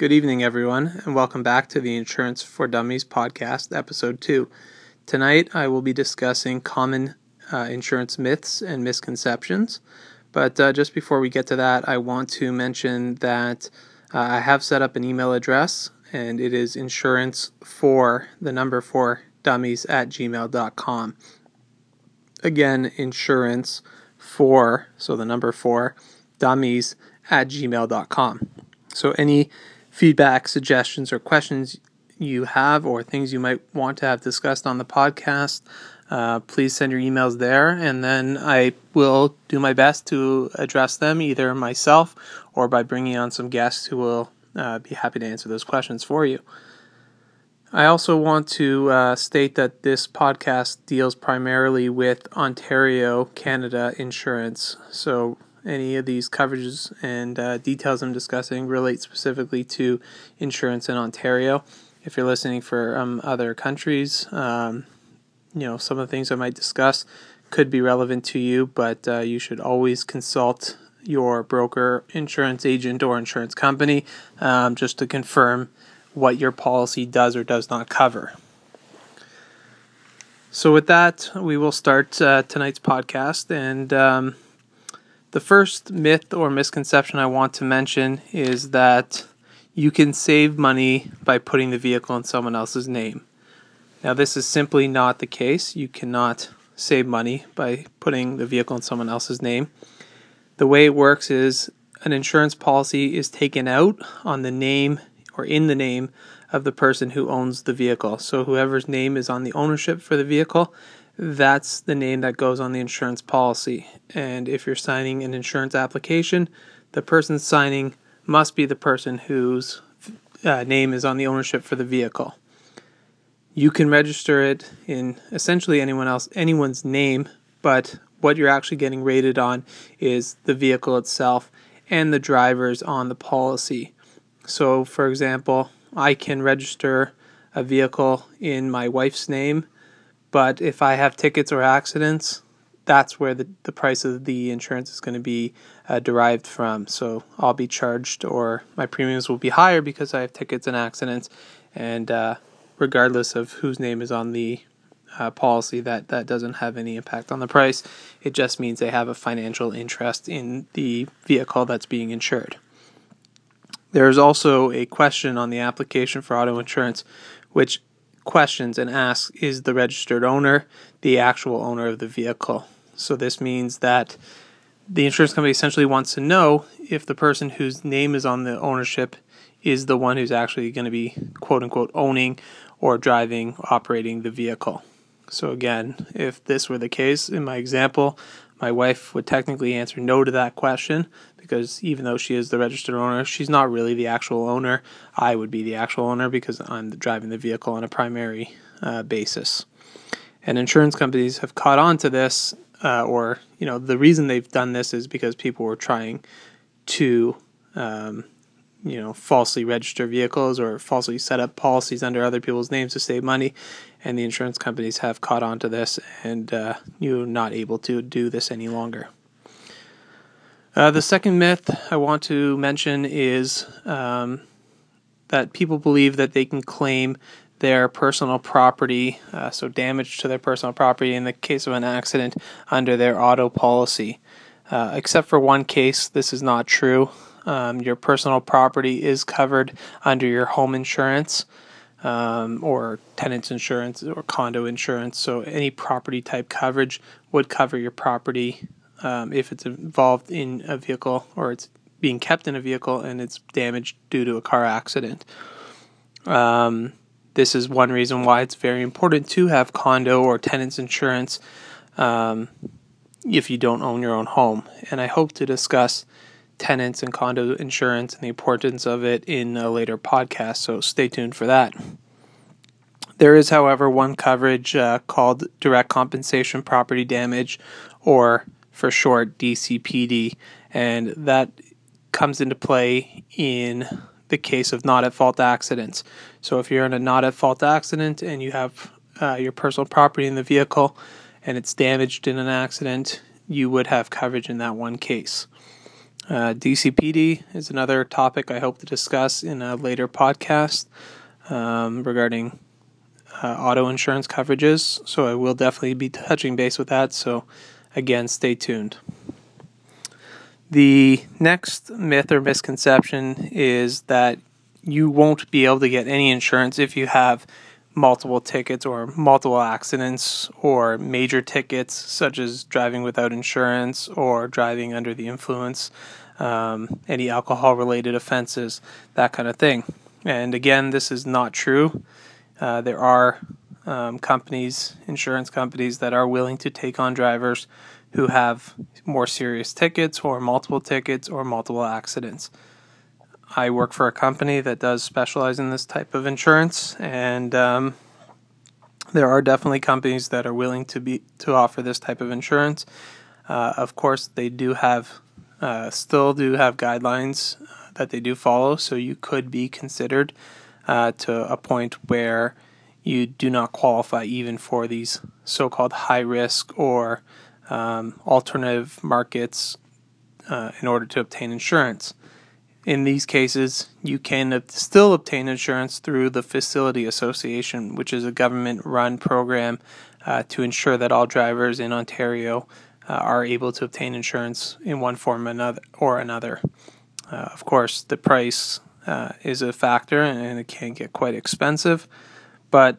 Good evening, everyone, and welcome back to the Insurance for Dummies podcast, episode 2. Tonight, I will be discussing common uh, insurance myths and misconceptions. But uh, just before we get to that, I want to mention that uh, I have set up an email address, and it is insurance for the number four dummies at gmail.com. Again, insurance for, so the number four dummies at gmail.com. So any feedback, suggestions, or questions you have or things you might want to have discussed on the podcast, uh, please send your emails there, and then I will do my best to address them either myself or by bringing on some guests who will uh, be happy to answer those questions for you. I also want to uh, state that this podcast deals primarily with Ontario, Canada insurance. So any of these coverages and uh, details I'm discussing relate specifically to insurance in Ontario. If you're listening for um, other countries, um, you know, some of the things I might discuss could be relevant to you, but uh, you should always consult your broker, insurance agent, or insurance company um, just to confirm what your policy does or does not cover. So, with that, we will start uh, tonight's podcast. And um, the first myth or misconception I want to mention is that you can save money by putting the vehicle in someone else's name. Now, this is simply not the case. You cannot save money by putting the vehicle in someone else's name. The way it works is an insurance policy is taken out on the name or in the name of the person who owns the vehicle. So, whoever's name is on the ownership for the vehicle, that's the name that goes on the insurance policy. And if you're signing an insurance application, the person signing must be the person whose uh, name is on the ownership for the vehicle. You can register it in essentially anyone else anyone's name, but what you're actually getting rated on is the vehicle itself and the drivers on the policy. So, for example, I can register a vehicle in my wife's name, but if I have tickets or accidents, that's where the, the price of the insurance is going to be uh, derived from. So I'll be charged, or my premiums will be higher because I have tickets and accidents. And uh, regardless of whose name is on the uh, policy, that, that doesn't have any impact on the price. It just means they have a financial interest in the vehicle that's being insured. There is also a question on the application for auto insurance which questions and asks Is the registered owner the actual owner of the vehicle? So this means that the insurance company essentially wants to know if the person whose name is on the ownership is the one who's actually going to be quote unquote owning or driving, operating the vehicle. So, again, if this were the case in my example, my wife would technically answer no to that question because even though she is the registered owner, she's not really the actual owner. I would be the actual owner because I'm driving the vehicle on a primary uh, basis. And insurance companies have caught on to this, uh, or you know, the reason they've done this is because people were trying to, um, you know, falsely register vehicles or falsely set up policies under other people's names to save money, and the insurance companies have caught on to this, and uh, you're not able to do this any longer. Uh, the second myth I want to mention is um, that people believe that they can claim their personal property, uh, so damage to their personal property in the case of an accident, under their auto policy. Uh, except for one case, this is not true. Um, your personal property is covered under your home insurance um, or tenant's insurance or condo insurance. So any property type coverage would cover your property um, if it's involved in a vehicle or it's being kept in a vehicle and it's damaged due to a car accident. Um, this is one reason why it's very important to have condo or tenants insurance um, if you don't own your own home. And I hope to discuss tenants and condo insurance and the importance of it in a later podcast, so stay tuned for that. There is, however, one coverage uh, called direct compensation property damage, or for short, DCPD, and that comes into play in the case of not at fault accidents. So if you're in a not at fault accident and you have uh, your personal property in the vehicle and it's damaged in an accident, you would have coverage in that one case. Uh, DCPD is another topic I hope to discuss in a later podcast um, regarding uh, auto insurance coverages. So I will definitely be touching base with that. So again, stay tuned. The next myth or misconception is that you won't be able to get any insurance if you have multiple tickets or multiple accidents or major tickets such as driving without insurance or driving under the influence, um, any alcohol related offenses, that kind of thing. And again, this is not true. Uh, there are um, companies, insurance companies, that are willing to take on drivers who have more serious tickets or multiple tickets or multiple accidents. I work for a company that does specialize in this type of insurance, and um, there are definitely companies that are willing to be to offer this type of insurance. Uh, of course, they do have uh, still do have guidelines uh, that they do follow, so you could be considered uh, to a point where you do not qualify even for these so-called high risk or um, alternative markets uh, in order to obtain insurance. In these cases, you can still obtain insurance through the Facility Association, which is a government run program uh, to ensure that all drivers in Ontario uh, are able to obtain insurance in one form or another. Uh, of course, the price uh, is a factor and it can get quite expensive, but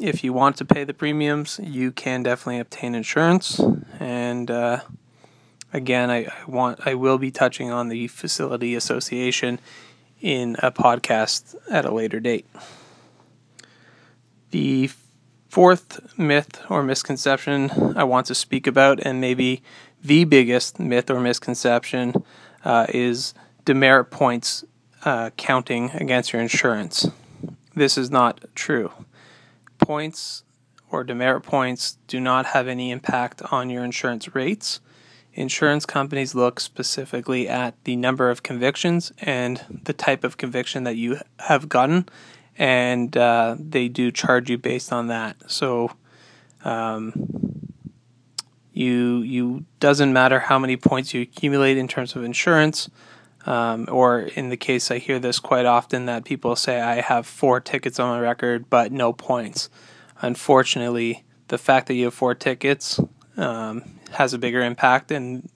if you want to pay the premiums, you can definitely obtain insurance. And uh, again, I, I want I will be touching on the facility association in a podcast at a later date. The fourth myth or misconception I want to speak about, and maybe the biggest myth or misconception, uh, is demerit points uh, counting against your insurance. This is not true. Points or demerit points do not have any impact on your insurance rates insurance companies look specifically at the number of convictions and the type of conviction that you have gotten, and uh, they do charge you based on that. So, um, you you doesn't matter how many points you accumulate in terms of insurance. Um, or in the case I hear this quite often that people say I have four tickets on my record but no points. Unfortunately, the fact that you have four tickets um, has a bigger impact and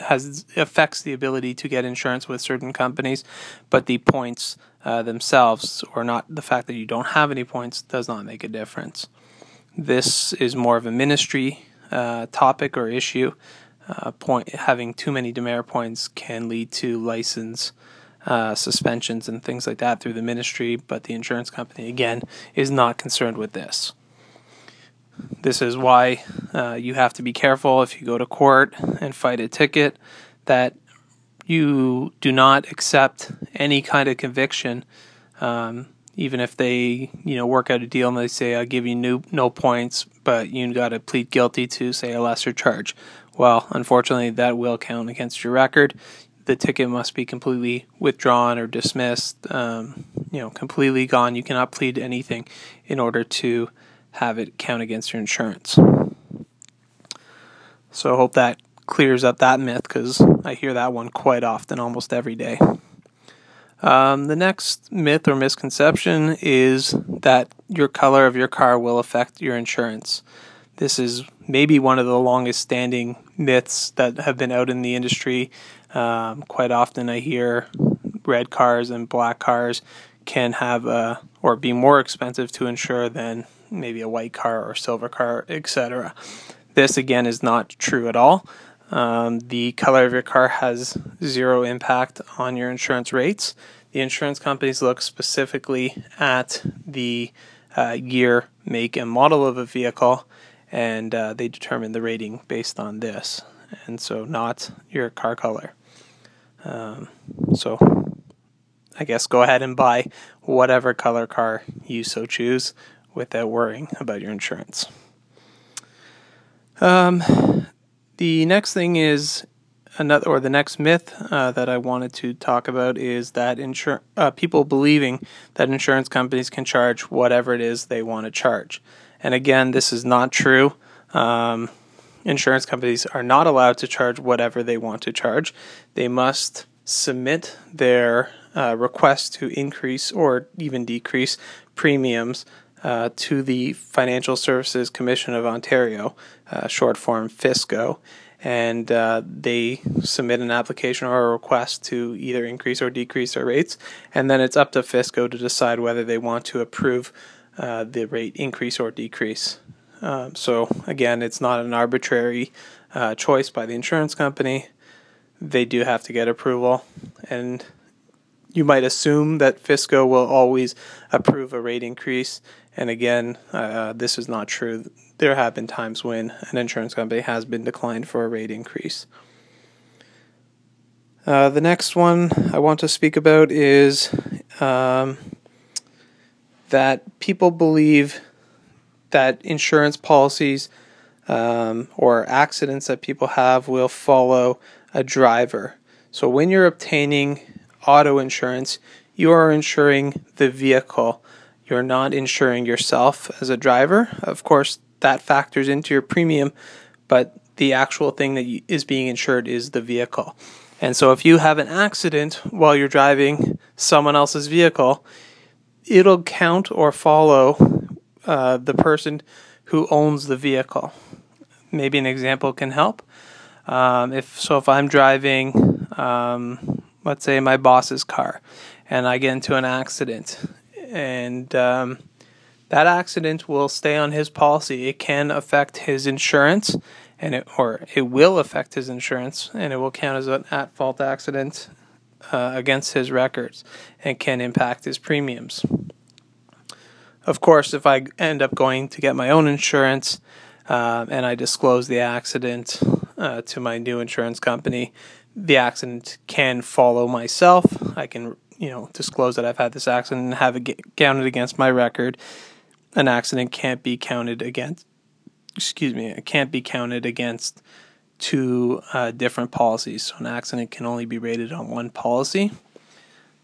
has affects the ability to get insurance with certain companies, but the points uh, themselves, or not the fact that you don't have any points, does not make a difference. This is more of a ministry uh, topic or issue. Uh, point having too many demerit points can lead to license uh, suspensions and things like that through the ministry, but the insurance company again is not concerned with this. This is why uh, you have to be careful if you go to court and fight a ticket that you do not accept any kind of conviction, um, even if they you know work out a deal and they say I'll give you no, no points, but you got to plead guilty to say a lesser charge. Well, unfortunately, that will count against your record. The ticket must be completely withdrawn or dismissed. Um, you know, completely gone. You cannot plead anything in order to have it count against your insurance. So I hope that clears up that myth because I hear that one quite often, almost every day. Um, the next myth or misconception is that your color of your car will affect your insurance. This is maybe one of the longest standing myths that have been out in the industry. Um, quite often I hear red cars and black cars can have a, or be more expensive to insure than maybe a white car or silver car, etc. This again is not true at all. Um, the color of your car has zero impact on your insurance rates. The insurance companies look specifically at the uh, year, make, and model of a vehicle, and uh, they determine the rating based on this, and so not your car color. Um, so, I guess go ahead and buy whatever color car you so choose without worrying about your insurance. Um, the next thing is another, or the next myth uh, that I wanted to talk about is that insur- uh, people believing that insurance companies can charge whatever it is they want to charge. And again, this is not true. Um, insurance companies are not allowed to charge whatever they want to charge. They must submit their uh, request to increase or even decrease premiums uh, to the Financial Services Commission of Ontario, uh, short form FSCO, and uh, they submit an application or a request to either increase or decrease their rates, and then it's up to FSCO to decide whether they want to approve uh, the rate increase or decrease. Um, so again, it's not an arbitrary uh, choice by the insurance company. They do have to get approval, and you might assume that FSCO will always approve a rate increase. And again, uh, this is not true. There have been times when an insurance company has been declined for a rate increase. Uh, the next one I want to speak about is um, that people believe that insurance policies um, or accidents that people have will follow a driver. So when you're obtaining auto insurance, you are insuring the vehicle. You're not insuring yourself as a driver. Of course, that factors into your premium, but the actual thing that is being insured is the vehicle. And so if you have an accident while you're driving someone else's vehicle, it'll count or follow uh, the person who owns the vehicle. Maybe an example can help. Um, if so, if I'm driving, um, let's say my boss's car, and I get into an accident, and um, that accident will stay on his policy. It can affect his insurance, and it or it will affect his insurance, and it will count as an at-fault accident uh, against his records, and can impact his premiums. Of course, if I end up going to get my own insurance uh, and I disclose the accident uh, to my new insurance company, the accident can follow myself. I can, you know, disclose that I've had this accident and have it counted against my record. An accident can't be counted against. Excuse me, it can't be counted against two uh, different policies. So an accident can only be rated on one policy.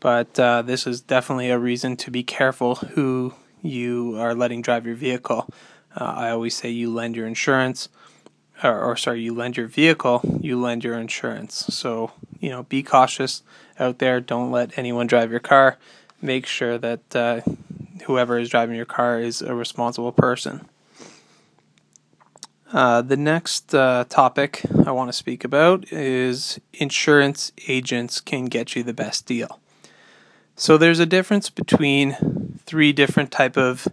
But uh, this is definitely a reason to be careful who you are letting drive your vehicle. Uh, I always say you lend your insurance, or, or, sorry, you lend your vehicle, you lend your insurance. So, you know, be cautious out there. Don't let anyone drive your car. Make sure that uh, whoever is driving your car is a responsible person. Uh, the next uh, topic I want to speak about is insurance agents can get you the best deal. So there's a difference between three different type of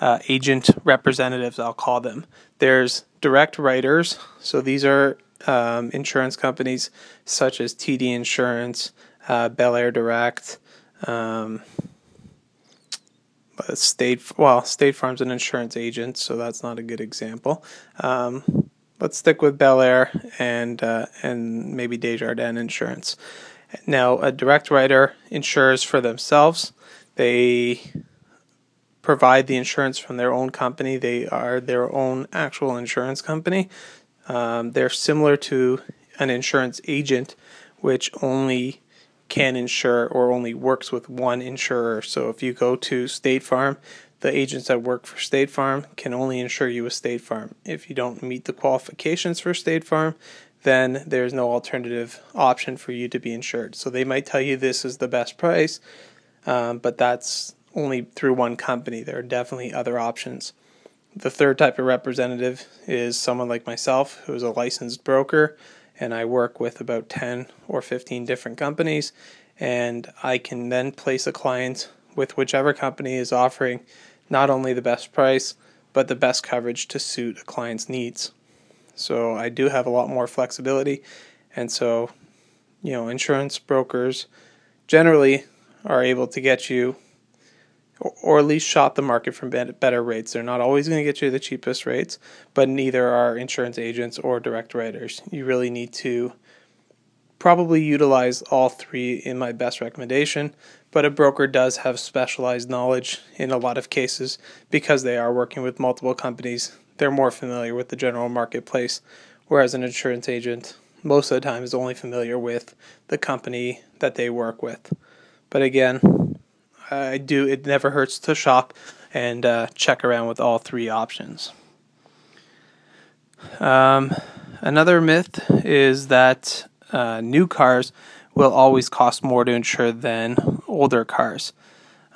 uh, agent representatives. I'll call them. There's direct writers. So these are um, insurance companies such as TD Insurance, uh, Bel Air Direct, um, State. Well, State Farm's an insurance agent, so that's not a good example. Um, let's stick with Bel Air and uh, and maybe Desjardins Insurance. Now, a direct writer insures for themselves. They provide the insurance from their own company. They are their own actual insurance company. Um, they're similar to an insurance agent, which only can insure or only works with one insurer. So if you go to State Farm, the agents that work for State Farm can only insure you with State Farm. If you don't meet the qualifications for State Farm, then there's no alternative option for you to be insured. So they might tell you this is the best price, um, but that's only through one company. There are definitely other options. The third type of representative is someone like myself who is a licensed broker, and I work with about 10 or 15 different companies, and I can then place a client with whichever company is offering not only the best price, but the best coverage to suit a client's needs. So I do have a lot more flexibility. And so, you know, insurance brokers generally are able to get you or at least shop the market for better rates. They're not always going to get you the cheapest rates, but neither are insurance agents or direct writers. You really need to probably utilize all three in my best recommendation, but a broker does have specialized knowledge in a lot of cases because they are working with multiple companies they're more familiar with the general marketplace, whereas an insurance agent most of the time is only familiar with the company that they work with. But again, I do it never hurts to shop and uh, check around with all three options. Um, another myth is that uh, new cars will always cost more to insure than older cars.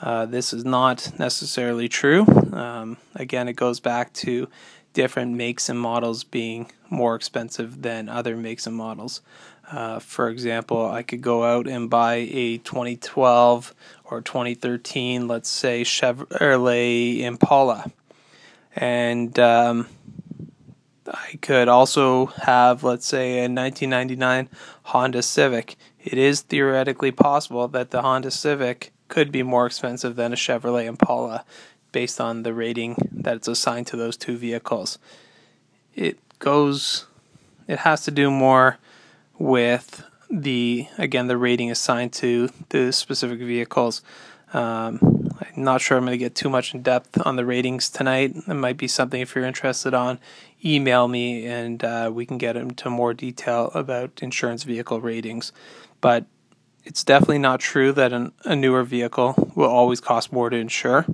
Uh, this is not necessarily true. Um, again, it goes back to different makes and models being more expensive than other makes and models. Uh, for example, I could go out and buy a 2012 or 2013, let's say Chevrolet Impala, and um, I could also have, let's say, a 1999 Honda Civic. It is theoretically possible that the Honda Civic could be more expensive than a Chevrolet Impala based on the rating that it's assigned to those two vehicles. It goes, it has to do more with the, again, the rating assigned to the specific vehicles. Um, I'm not sure I'm going to get too much in depth on the ratings tonight. It might be something if you're interested on. Email me and uh, we can get into more detail about insurance vehicle ratings. But it's definitely not true that an, a newer vehicle will always cost more to insure.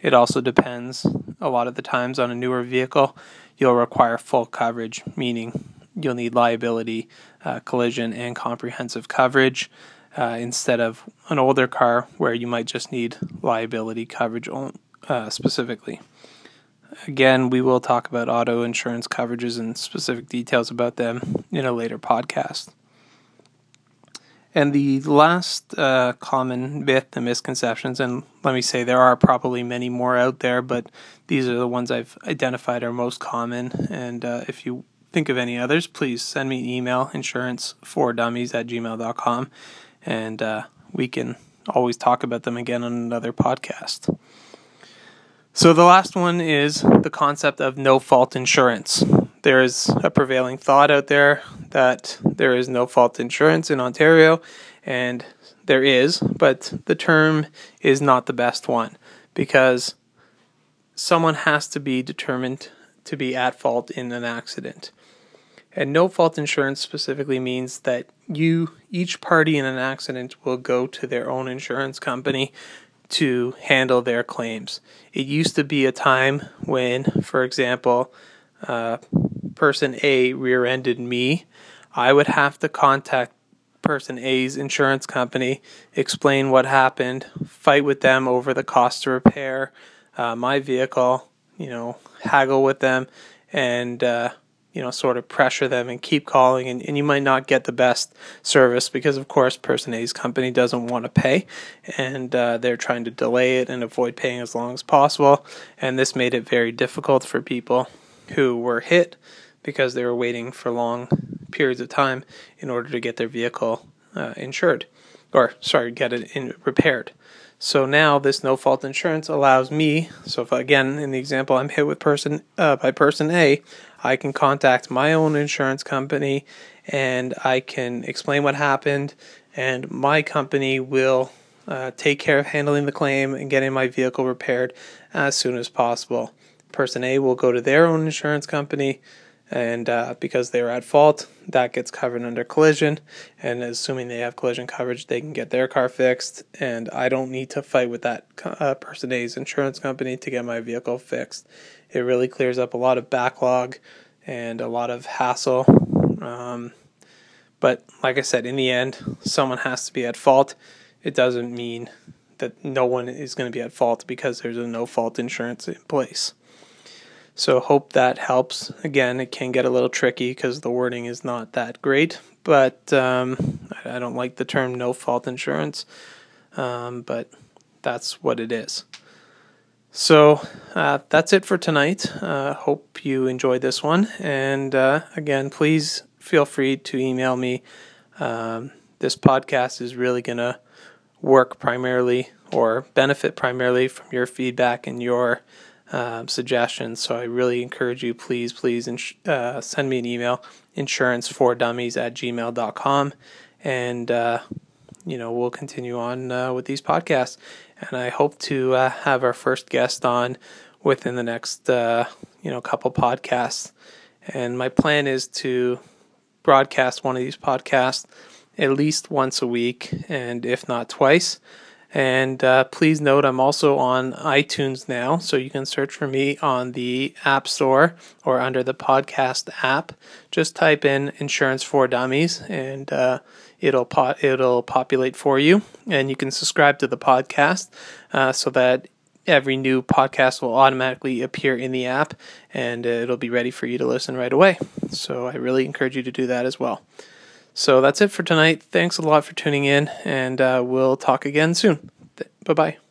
It also depends a lot of the times on a newer vehicle, you'll require full coverage, meaning you'll need liability, uh, collision, and comprehensive coverage uh, instead of an older car where you might just need liability coverage uh, specifically. Again, we will talk about auto insurance coverages and specific details about them in a later podcast. And the last uh, common myth and misconceptions, and let me say there are probably many more out there, but these are the ones I've identified are most common. And uh, if you think of any others, please send me an email, insurance for dummies at gmail.com, and uh, we can always talk about them again on another podcast. So the last one is the concept of no fault insurance there is a prevailing thought out there that there is no fault insurance in Ontario, and there is, but the term is not the best one because someone has to be determined to be at fault in an accident. And no fault insurance specifically means that you, each party in an accident, will go to their own insurance company to handle their claims. It used to be a time when, for example, uh, person A rear ended me, I would have to contact person A's insurance company, explain what happened, fight with them over the cost to repair uh, my vehicle, you know, haggle with them, and uh, you know, sort of pressure them and keep calling, and, and you might not get the best service because, of course, person A's company doesn't want to pay, and uh, they're trying to delay it and avoid paying as long as possible, and this made it very difficult for people who were hit because they were waiting for long periods of time in order to get their vehicle uh, insured, or sorry, get it in, repaired. So now this no fault insurance allows me. So if again in the example I'm hit with person uh, by person A, I can contact my own insurance company and I can explain what happened, and my company will uh, take care of handling the claim and getting my vehicle repaired as soon as possible. Person A will go to their own insurance company and uh, because they are at fault, that gets covered under collision. And assuming they have collision coverage, they can get their car fixed, and I don't need to fight with that uh, person A's insurance company to get my vehicle fixed. It really clears up a lot of backlog and a lot of hassle. Um, but like I said, in the end, someone has to be at fault. It doesn't mean that no one is going to be at fault because there's a no fault insurance in place. So hope that helps. Again, it can get a little tricky because the wording is not that great, but um, I don't like the term no fault insurance, um, but that's what it is. So uh, that's it for tonight. Uh, hope you enjoyed this one. And uh, again, please feel free to email me. Um, this podcast is really going to work primarily or benefit primarily from your feedback and your um, suggestions. So I really encourage you, please, please ins- uh, send me an email, insurance for dummies at gmail.com. And, uh, you know, we'll continue on uh, with these podcasts. And I hope to uh, have our first guest on within the next, uh, you know, couple podcasts. And my plan is to broadcast one of these podcasts at least once a week, and if not twice And uh, please note, I'm also on iTunes now, so you can search for me on the App Store or under the podcast app. Just type in "Insurance for Dummies" and uh, it'll po- it'll populate for you, and you can subscribe to the podcast uh, so that every new podcast will automatically appear in the app, and it'll be ready for you to listen right away. So I really encourage you to do that as well. So that's it for tonight. Thanks a lot for tuning in, and uh, we'll talk again soon. Bye bye.